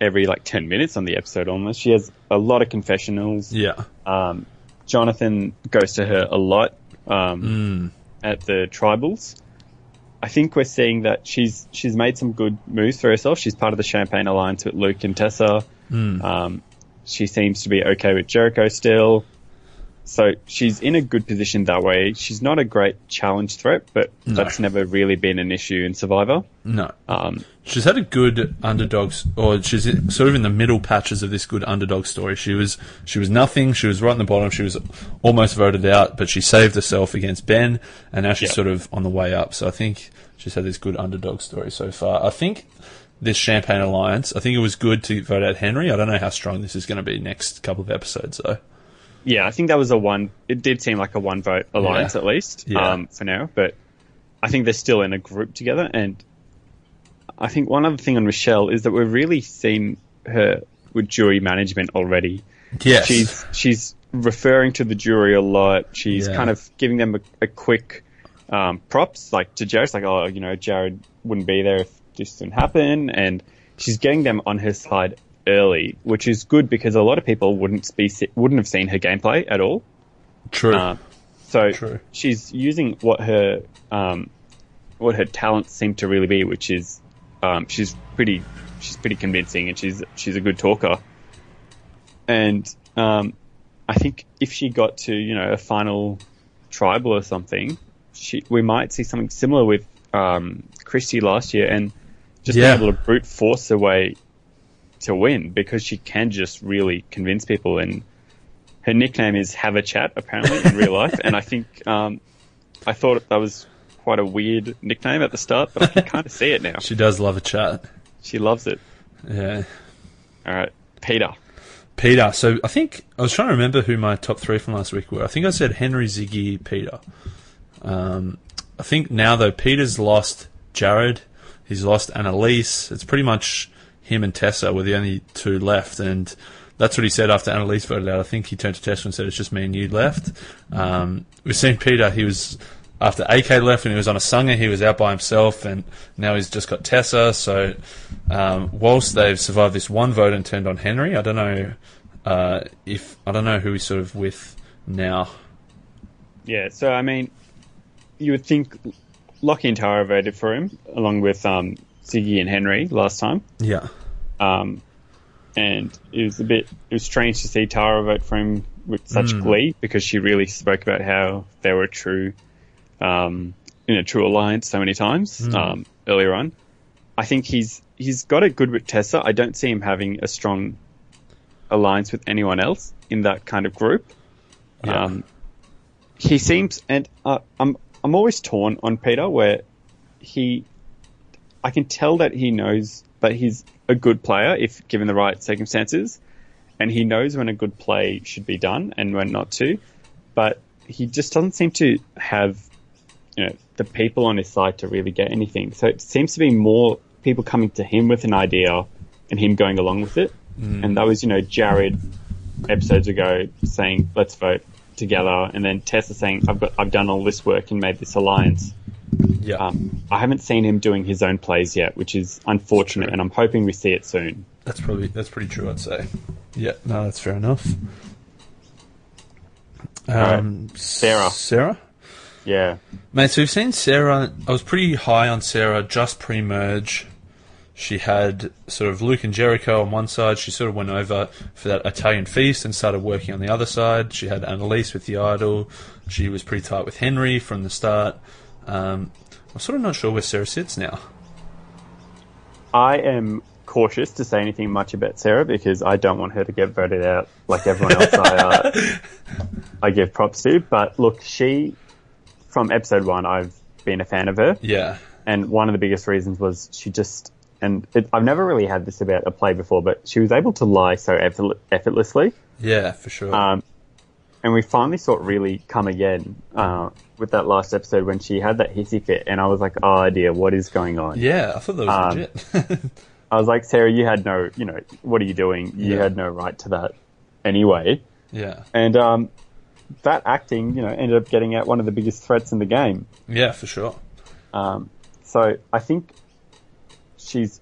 every like 10 minutes on the episode almost. She has a lot of confessionals. Yeah. Um, Jonathan goes to her a lot um, at the tribals. I think we're seeing that she's she's made some good moves for herself. She's part of the Champagne Alliance with Luke and Tessa. Um, she seems to be okay with Jericho still. So she's in a good position that way. She's not a great challenge threat, but that's never really been an issue in Survivor. No. Um, She's had a good underdog, or she's sort of in the middle patches of this good underdog story. She was she was nothing. She was right in the bottom. She was almost voted out, but she saved herself against Ben, and now she's Yeah. sort of on the way up. So I think she's had this good underdog story so far. I think this Champagne Alliance. I think it was good to vote out Henry. I don't know how strong this is going to be next couple of episodes though. Yeah, I think that was a one. It did seem like a one vote alliance Yeah. at least Yeah. um, for now, but I think they're still in a group together. And I think one other thing on Michelle is that we've really seen her with jury management already. Yes. She's she's referring to the jury a lot. She's Yeah. kind of giving them a, a quick um, props, like to Jared, like oh, you know, Jared wouldn't be there if this didn't happen, and she's getting them on her side early, which is good because a lot of people wouldn't be wouldn't have seen her gameplay at all. True. Uh, so True. she's using what her um, what her talents seem to really be, which is um, she's pretty she's pretty convincing and she's she's a good talker. And um, I think if she got to you know a final tribal or something, she we might see something similar with um, Christy last year and just Yeah. being able to brute force her way to win because she can just really convince people and her nickname is Have a Chat apparently in real life and I think um, I thought that was quite a weird nickname at the start but I can kind of see it now she does love a chat. she loves it Yeah. all right Peter Peter. So I think I was trying to remember who my top three from last week were. I think I said Henry, Ziggy, Peter. Um, I think now though Peter's lost Jared, he's lost Annalise. It's pretty much him and Tessa were the only two left, and that's what he said after Annalise voted out. I think he turned to Tessa and said, "It's just me and you left." Um, we've seen Peter. He was after AK left and he was on a Sangha, he was out by himself, and now he's just got Tessa. So, um, whilst they've survived this one vote and turned on Henry, I don't know uh, if I don't know who he's sort of with now. yeah so I mean you would think Lockie and Tara voted for him along with um, Ziggy and Henry last time Yeah, um, and it was a bit it was strange to see Tara vote for him with such glee because she really spoke about how they were true um, in a true alliance so many times um, earlier on. I think he's he's got it good with Tessa. I don't see him having a strong alliance with anyone else in that kind of group. Yeah. Um, he seems, and uh, I'm I'm always torn on Peter, where he, I can tell that he knows that he's a good player if given the right circumstances, and he knows when a good play should be done and when not to, but he just doesn't seem to have, you know, the people on his side to really get anything. So it seems to be more people coming to him with an idea and him going along with it. Mm. And that was, you know, Jared episodes ago saying, let's vote together. And then Tessa saying, I've got, I've done all this work and made this alliance. Yeah, Um, I haven't seen him doing his own plays yet, which is unfortunate. And I'm hoping we see it soon. that's probably that's pretty true. I'd say. Yeah, no, that's fair enough. Um, Sarah. Sarah. Yeah. Mate, so we've seen Sarah. I was pretty high on Sarah just pre merge. She had sort of Luke and Jericho on one side. She sort of went over for that Italian feast and started working on the other side. She had Annalise with the idol. She was pretty tight with Henry from the start. Um, I'm sort of not sure where Sarah sits now. I am cautious to say anything much about Sarah because I don't want her to get voted out like everyone else I, uh, I give props to. But look, she, from episode one, I've been a fan of her. Yeah, And one of the biggest reasons was she just and it, I've never really had this about a play before, but she was able to lie so effort, effortlessly. Yeah, for sure. Um, and we finally saw it really come again uh, with that last episode when she had that hissy fit, and I was like, "Oh dear, what is going on?" yeah, I thought that was um, legit. I was like, "Sarah, you had no, you know, what are you doing? You Yeah. had no right to that anyway." yeah, And um, that acting, you know, ended up getting out one of the biggest threats in the game. yeah, for sure. Um, so I think she's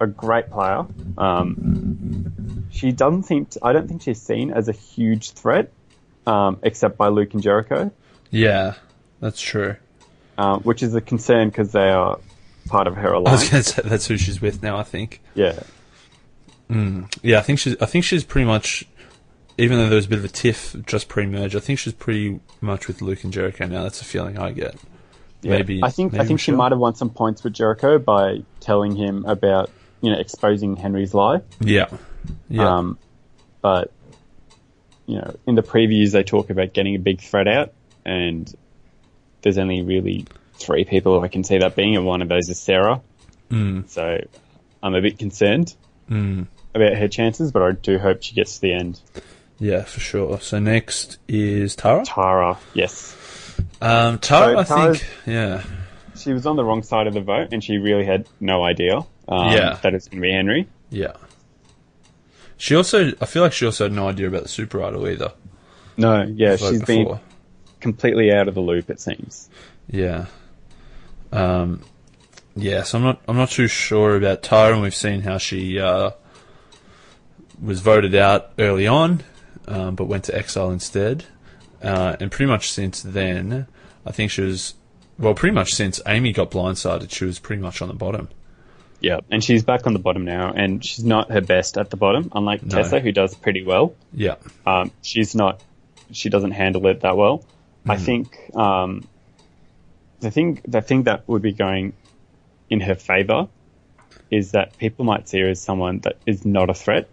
a great player. Um, she doesn't seem. To, I don't think she's seen as a huge threat, um, except by Luke and Jericho, Yeah, that's true. um, which is a concern because they are part of her I was going to say that's who she's with now. I think. yeah, Yeah, I think she's. I think she's pretty much. Even though there was a bit of a tiff just pre-merge, I think she's pretty much with Luke and Jericho now. That's the feeling I get. yeah. Maybe I think I maybe think she might have won some points with Jericho by telling him about you know exposing Henry's lie. Yeah, yeah, Um, but you know, in the previews they talk about getting a big threat out, and there's only really three people I can see that being, and one of those is Sarah. Mm. So I'm a bit concerned about her chances, but I do hope she gets to the end. yeah, for sure. So next is Tara. Tara, yes, Um, Tara, So I think. Yeah, she was on the wrong side of the vote, and she really had no idea um, Yeah. that it's going to be Henry. yeah. She also, I feel like she also had no idea about the Super Idol either. No, yeah, she's before. been completely out of the loop. It seems. Yeah. Um, yeah, so I'm not I'm not too sure about Tara, and we've seen how she uh, was voted out early on, um, but went to exile instead. Uh, and pretty much since then, I think she was well, pretty much since Amy got blindsided, she was pretty much on the bottom. Yeah, and she's back on the bottom now, and she's not her best at the bottom, unlike No. Tessa, who does pretty well. Yeah, Um, she's not, she doesn't handle it that well. I think um, the thing, the thing that would be going in her favor is that people might see her as someone that is not a threat,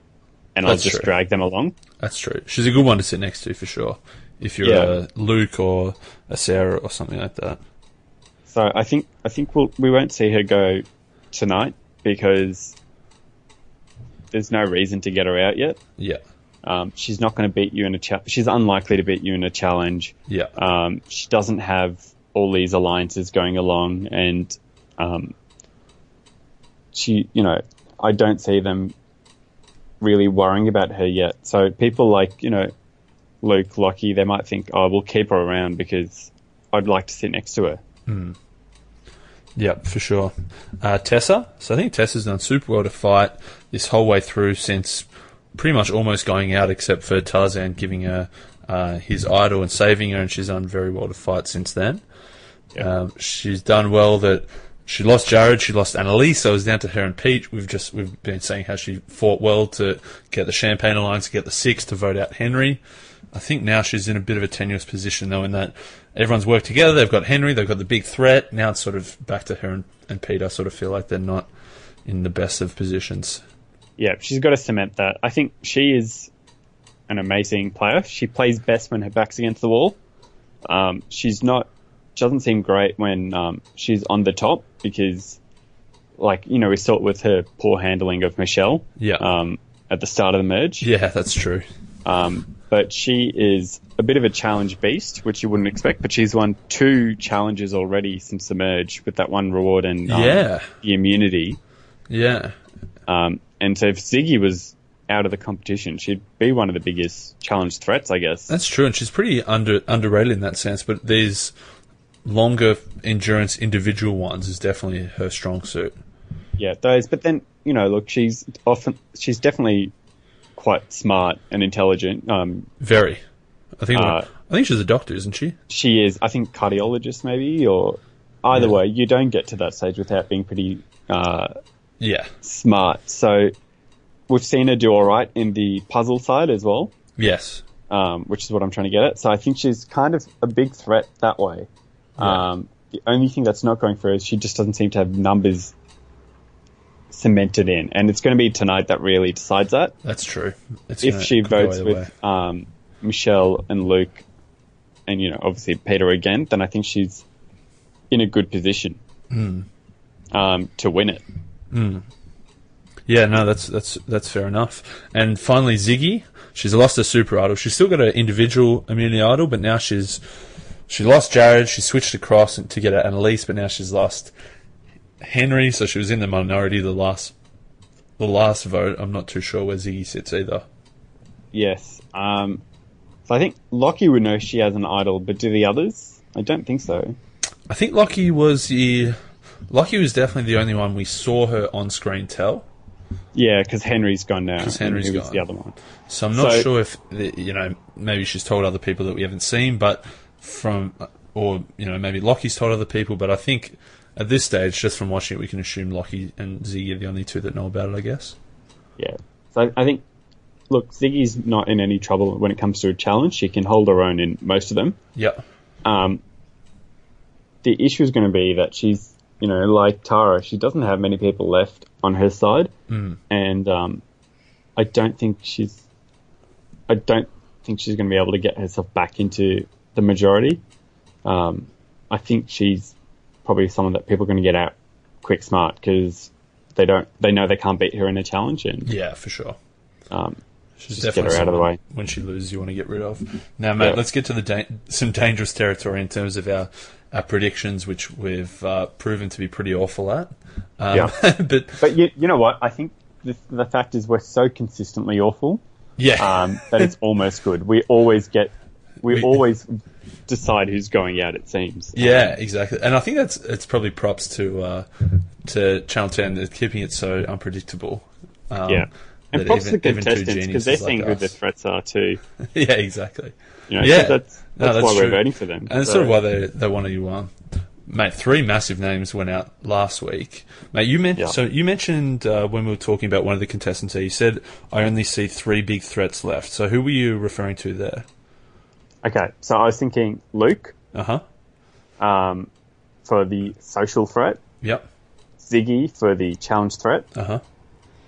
and That's I'll just true. drag them along. that's true. She's a good one to sit next to for sure. If you're Yeah. a Luke or a Sarah or something like that. So I think I think we'll, we won't see her go tonight because there's no reason to get her out yet. Yeah, Um, she's not going to beat you in a cha- she's unlikely to beat you in a challenge. yeah, Um, she doesn't have all these alliances going along, and um, she, you know, I don't see them really worrying about her yet. So people like, you know, Luke, Lockie, they might think, oh, we'll keep her around because I'd like to sit next to her. Yeah, for sure. Uh, Tessa. So I think Tessa's done super well to fight this whole way through since pretty much almost going out, except for Tarzan giving her uh, his idol and saving her, and she's done very well to fight since then. Um, she's done well that she lost Jared, she lost Annalise, so it was down to her and Pete. We've just we've been saying how she fought well to get the Champagne Alliance, to get the six to vote out Henry. I think now she's in a bit of a tenuous position though, in that everyone's worked together. They've got Henry, they've got the big threat. Now it's sort of back to her and, and Pete. I sort of feel like they're not in the best of positions. Yeah, she's got to cement that. I think she is an amazing player. She plays best when her back's against the wall. Um, she's not, she doesn't seem great when um, she's on the top because, like, you know, we saw it with her poor handling of Michelle Yeah, um, at the start of the merge. yeah, that's true. Um, but she is a bit of a challenge beast, which you wouldn't expect. But she's won two challenges already since the merge with that one reward and um, Yeah. the immunity. Yeah, Um, and so if Ziggy was out of the competition, she'd be one of the biggest challenge threats, I guess. That's true, and she's pretty under underrated in that sense. But these longer endurance individual ones is definitely her strong suit. yeah, those. But then you know, look, she's often she's definitely quite smart and intelligent. Um, Very. I think. Uh, I think she's a doctor, isn't she? she is, I think, cardiologist maybe, or either Yeah. way, you don't get to that stage without being pretty uh, Yeah. smart. So we've seen her do all right in the puzzle side as well. Yes. um, which is what I'm trying to get at. So I think she's kind of a big threat that way. Yeah. Um, the only thing that's not going for her is she just doesn't seem to have numbers cemented in, and it's going to be tonight that really decides that. That's true. It's If she votes with um, Michelle and Luke, and you know obviously Peter again, then I think she's in a good position um, to win it. Yeah, no, that's that's that's fair enough. And finally, Ziggy, she's lost her super idol. She's still got her individual immunity idol, but now she's she lost Jared. She switched across to get at Annalise, but now she's lost Henry. So she was in the minority the last the last vote. I'm not too sure where Ziggy sits either. Yes. Um, so I think Lockie would know she has an idol, but do the others? I don't think so. I think Lockie was the Lockie was definitely the only one we saw her on screen tell. Yeah, because Henry's gone now. 'Cause Henry's and he was gone. the other one. So I'm not So- sure if the- you know maybe she's told other people that we haven't seen, but from or you know maybe Lockie's told other people, but I think at this stage, just from watching it, we can assume Lockie and Ziggy are the only two that know about it. I guess. Yeah. So I, I think, look, Ziggy's not in any trouble when it comes to a challenge. She can hold her own in most of them. Yeah. Um, the issue is going to be that she's, you know, like Tara, she doesn't have many people left on her side, Mm. and um, I don't think she's, I don't think she's going to be able to get herself back into the majority. Um, I think she's probably someone that people are going to get out quick smart because they don't, they know they can't beat her in a challenge, and Yeah, for sure. um, She's Just get her out of the way. when she loses. You want to get rid of. Now, mate, Yeah. let's get to the da- some dangerous territory in terms of our, our predictions, which we've uh, proven to be pretty awful at. Um, Yeah. but But you, you know what? I think the, the fact is we're so consistently awful yeah, um, that it's almost good. We always get, we, We- always decide who's going out. It seems. Yeah, exactly. And I think that's it's probably props to uh, to Channel Ten that keeping it so unpredictable. Um, Yeah. And props even- to the contestants because they're seeing like who us- the threats are too. yeah, exactly. You know, Yeah. so that's No, that's, that's why true. we're voting for them. And that's sort of why they they want to. Um, mate, three massive names went out last week. Mate, you mentioned Yeah. so you mentioned uh, when we were talking about one of the contestants. here, You said I only see three big threats left. So who were you referring to there? Okay, so I was thinking Luke Uh huh. um, for the social threat, Yep. Ziggy for the challenge threat, Uh huh.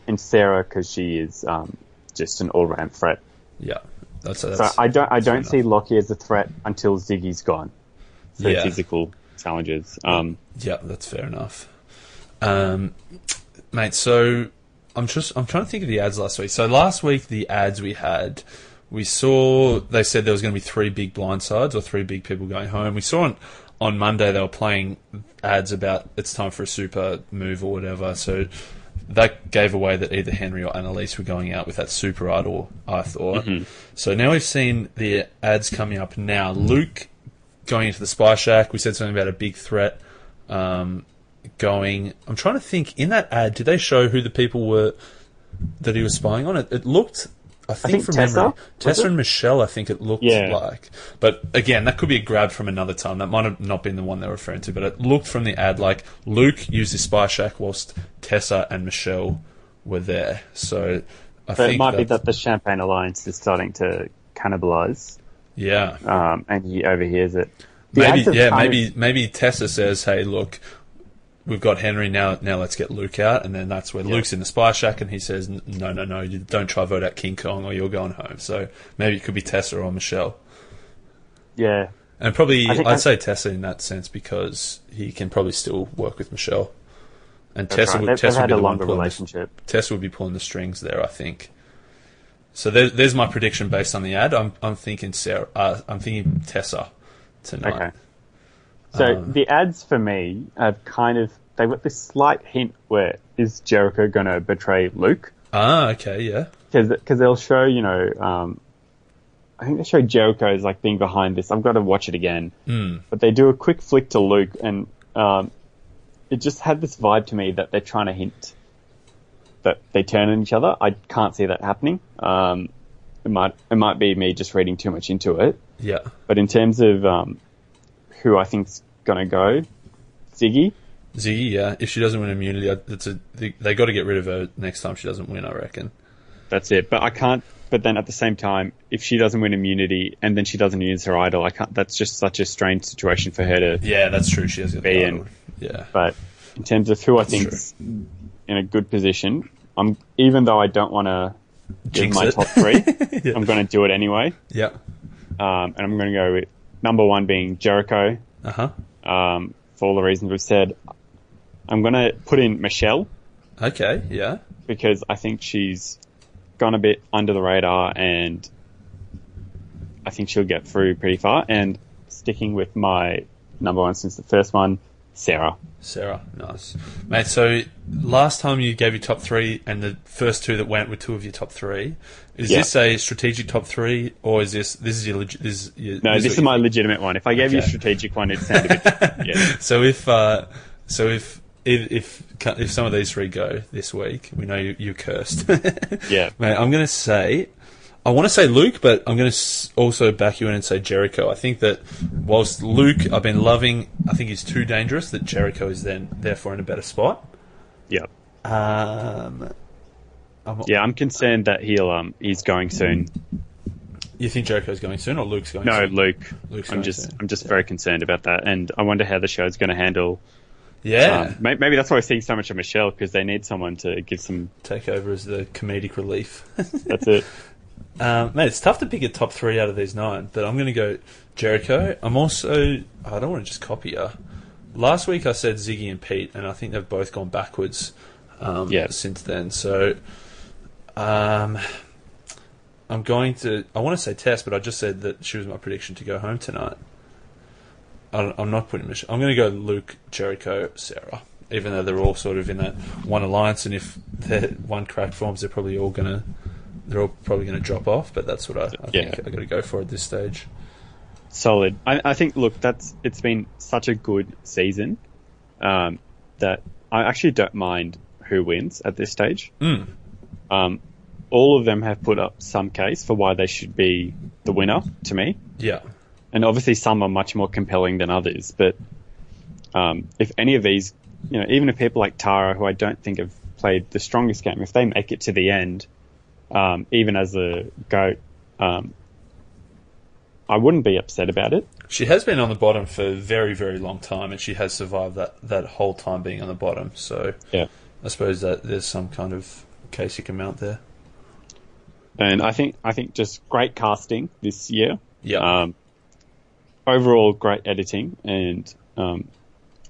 And Sarah because she is um, just an all-round threat. Yeah. That's, So I don't I don't see Lockie as a threat until Ziggy's gone. For Yeah. physical challenges. Um, Yeah, that's fair enough. Um, mate, so I'm just I'm trying to think of the ads last week. So last week the ads we had, we saw they said there was going to be three big blindsides or three big people going home. We saw on on Monday they were playing ads about it's time for a super move or whatever. So that gave away that either Henry or Annalise were going out with that super idol. I thought. So now we've seen the ads coming up now. Luke going into the spy shack. We said something about a big threat um, going. I'm trying to think. In that ad, did they show who the people were that he was spying on? It, it looked. I think, think from Tessa, memory, Tessa and Michelle. I think it looked Yeah. like. But again, that could be a grab from another time. That might have not been the one they were referring to. But it looked from the ad like Luke used his spy shack whilst Tessa and Michelle were there. So I so think it might be that- that the Champagne Alliance is starting to cannibalize, yeah. um, and he overhears it. The maybe yeah maybe of- maybe Tessa says hey look we've got Henry now now let's get Luke out and then that's where Yeah. Luke's in the spy shack and he says "N- no no no you don't try vote out King Kong or you're going home so maybe it could be Tessa or Michelle yeah, and probably I think I'd I- say Tessa in that sense because he can probably still work with Michelle and that's Tessa right. would They've, Tessa they've would be a longer pulling the. Tessa would be pulling the strings there I think so there, there's my prediction based on the ad I'm I'm thinking Sarah uh, I'm thinking Tessa tonight Okay. So Um, the ads for me have kind of they've got this slight hint where is Jericho going to betray Luke? ah okay yeah Because they'll show you know um, I think they show Jericho as like being behind this. I've got to watch it again, Mm. but they do a quick flick to Luke, and um, it just had this vibe to me that they're trying to hint that they turn on each other. I can't see that happening. Um, it might it might be me just reading too much into it. yeah But in terms of um, who I think's gonna go, Ziggy. Ziggy, yeah. If she doesn't win immunity, it's a, they, they got to get rid of her next time she doesn't win. I reckon. That's it. But I can't. But then at the same time, if she doesn't win immunity and then she doesn't use her idol, I can't. That's just such a strange situation for her to. Yeah, that's true. She has Be in. Yeah, But in terms of who I think's in a good position, I'm even though I don't want to give my it. top three, Yeah. I'm going to do it anyway. yeah. Um, and I'm going to go with number one being Jericho. Uh huh. Um, for all the reasons we've said, I'm going to put in Michelle. Okay. Yeah. because I think she's gone a bit under the radar and I think she'll get through pretty far. And sticking with my number one since the first one, Sarah. Sarah, nice, mate. So last time you gave your top three, and the first two that went were two of your top three. Is Yeah. this a strategic top three, or is this this is your legit? This is your, No, this, what is you- my legitimate one. If I gave you a strategic one, it'd sound a bit. yeah. So if uh, so if if if if some of these three go this week, we know you, you're cursed. Yeah. mate. I'm going to say. I want to say Luke, but I'm going to also back you in and say Jericho. I think that whilst Luke, I've been loving, I think he's too dangerous. That Jericho is then therefore in a better spot. Yeah. Um, I'm- Yeah, I'm concerned that he'll um he's going soon. You think Jericho's going soon, or Luke's going? Soon? No, soon? Luke. Luke's I'm going just soon. I'm just very concerned about that, and I wonder how the show's going to handle. Yeah, Um, may- maybe that's why we're seeing so much of Michelle because they need someone to give some. take over as the comedic relief. That's it. um, mate, it's tough to pick a top three out of these nine, but I'm going to go Jericho. I'm also. I don't want to just copy her. Last week I said Ziggy and Pete, and I think they've both gone backwards. Um, Yeah. Since then, so. Um, I'm going to. I want to say Tess, but I just said that she was my prediction to go home tonight. I, I'm not putting Mich I'm going to go Luke, Jericho, Sarah. Even though they're all sort of in that one alliance, and if they're one crack forms, they're probably all going to. They're all probably going to drop off, but that's what I, I Yeah. think I got to go for at this stage. Solid. I, I think. Look, that's it's been such a good season um, that I actually don't mind who wins at this stage. Mm. Um, all of them have put up some case for why they should be the winner to me. Yeah, and obviously some are much more compelling than others. But um, if any of these, you know, even if people like Tara, who I don't think have played the strongest game, if they make it to the end, um, even as a goat, um, I wouldn't be upset about it. she has been on the bottom for a very, very long time, and she has survived that that whole time being on the bottom. So Yeah. I suppose that there's some kind of case you can mount there. And I think I think just great casting this year. Yeah. Um, overall, great editing, and um,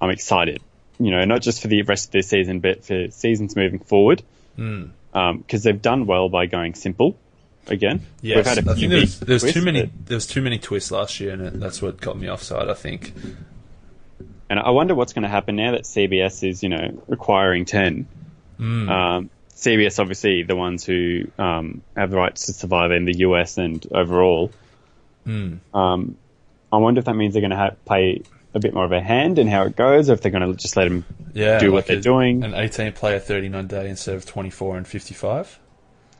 I'm excited. You know, not just for the rest of this season, but for seasons moving forward. Mm. Because they've done well by going simple again. Yes, We've had a I few think there's, big there's too twists, many but- there's too many twists last year, and it, that's what got me offside. I think. And I wonder what's going to happen now that CBS is, you know, requiring 10. Mm. Um, CBS, obviously, the ones who um, have the rights to survive in the US and overall. Mm. Um, I wonder if that means they're going to have, play a bit more of a hand in how it goes, or if they're going to just let them Yeah, do what they're a- doing. An 18 player 39 day instead of 24 and 55.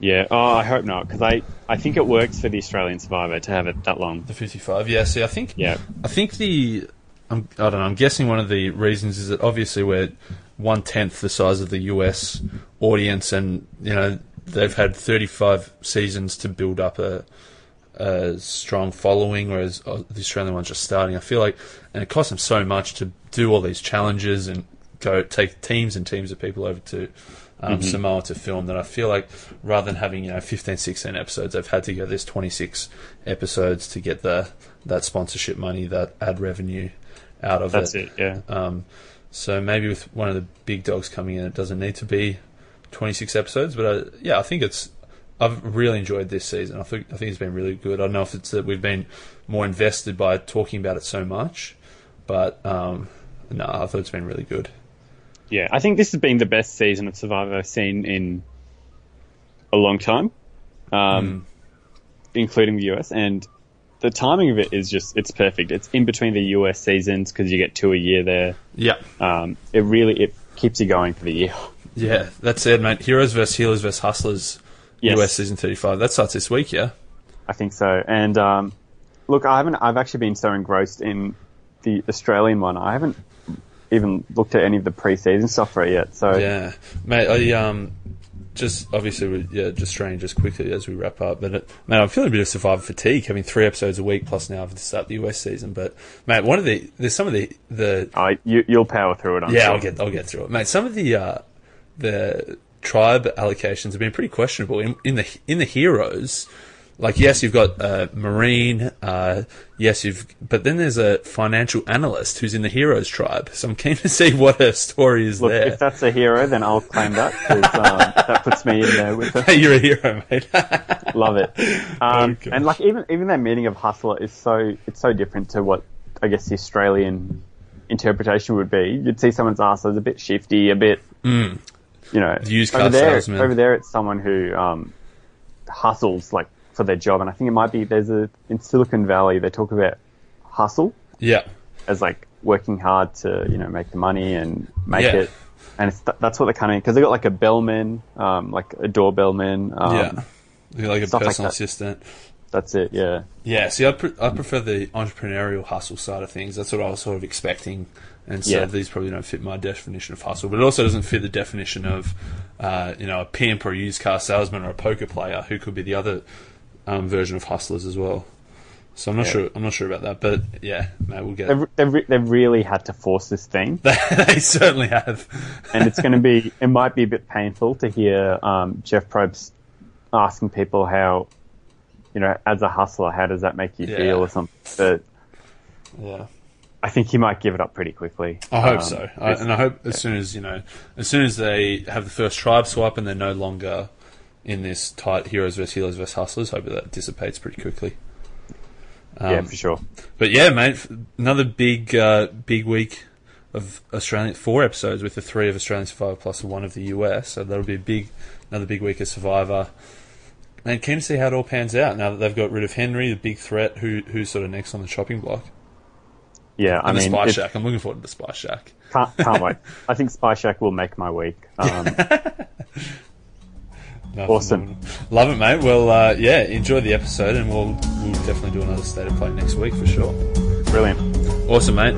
Yeah. Oh, I hope not, because I, I think it works for the Australian Survivor to have it that long. The 55. Yeah. See, I think. Yeah. I think the. I'm, I don't know. I'm guessing one of the reasons is that obviously we're one tenth the size of the US audience, and you know they've had 35 seasons to build up a, a strong following, whereas uh, the Australian one's just starting. I feel like, and it costs them so much to do all these challenges and go take teams and teams of people over to um, Samoa to film. That I feel like rather than having you know 15, 16 episodes, they've had to go this 26 episodes to get the that sponsorship money, that ad revenue out of That's it. it, yeah. Um, so maybe with one of the big dogs coming in, it doesn't need to be 26 episodes. But uh, yeah, I think it's. I've really enjoyed this season. I think I think it's been really good. I don't know if it's that we've been more invested by talking about it so much, but um, no, I thought it's been really good. Yeah, I think this has been the best season of Survivor I've seen in a long time, um, including the US. And the timing of it is just, it's perfect. It's in between the US seasons because you get two a year there. Yeah, Um, it really, it keeps you going for the year. yeah, that's it, mate. Heroes versus Healers versus Hustlers, Yes. US season 35. That starts this week, yeah. I think so. And um, look, I haven't, I've actually been so engrossed in the Australian one. I haven't even looked at any of the pre-season stuff for it yet. So Yeah, mate. I um, just obviously, we- yeah, just straying just quickly as we wrap up. But it, man, I'm feeling a bit of survivor fatigue, having three episodes a week plus now to start the US season. But mate, one of the there's some of the the I, you, you'll power through it. I'm yeah, sure. I'll get I'll get through it, mate. Some of the uh, the tribe allocations have been pretty questionable in, in the in the heroes. like yes, you've got uh, marine. Uh, yes, you've but then there's a financial analyst who's in the heroes tribe. So I'm keen to see what her story is Look, there. if that's a hero, then I'll claim that um, that puts me in there with it. Hey, You're a hero, mate. Love it. Um, Okay. and like even even that meaning of hustler is so it's so different to what I guess the Australian interpretation would be. You'd see someone's ass as a bit shifty, a bit you know Used over there. salesman. Over there, it's someone who um, hustles like for their job, and I think it might be there's a in Silicon Valley they talk about hustle yeah, as like working hard to you know make the money and make Yeah. it. And it's th- that's what they're kind of because they got like a bellman, um, like a doorbellman. Um, yeah. Like a like personal that. assistant. That's it. Yeah. Yeah, see, I, pre- I prefer the entrepreneurial hustle side of things. That's what I was sort of expecting. And so Yeah. these probably don't fit my definition of hustle, but it also doesn't fit the definition of, uh, you know, a pimp or a used car salesman or a poker player who could be the other um, version of hustlers as well. So I'm not Yeah. sure. I'm not sure about that, but yeah, mate, we'll get. They've, they've, re- they've really had to force this thing, they certainly have. and it's going to be. It might be a bit painful to hear um, Jeff Probst asking people how, you know, as a hustler, how does that make you Yeah. feel or something. But yeah. I think he might give it up pretty quickly. I hope Um, so, I, and I hope as soon as you know, as soon as they have the first tribe swap and they're no longer in this tight heroes versus healers versus hustlers, hope that dissipates pretty quickly. yeah, Um, for sure. But yeah, mate, another big, uh, big week of Australian four episodes with the three of Australian Survivor plus one of the US. So that'll be a big, another big week of Survivor. And keen to see how it all pans out now that they've got rid of Henry, the big threat. Who who's sort of next on the chopping block? Yeah, I And the mean, Spy Shack. I'm looking forward to the Spy Shack. can't, can't wait. I think Spy Shack will make my week. Um, No, Awesome. Love it, mate. Well, uh, yeah, enjoy the episode, and we'll we'll definitely do another state of play next week for sure. brilliant. Awesome, mate.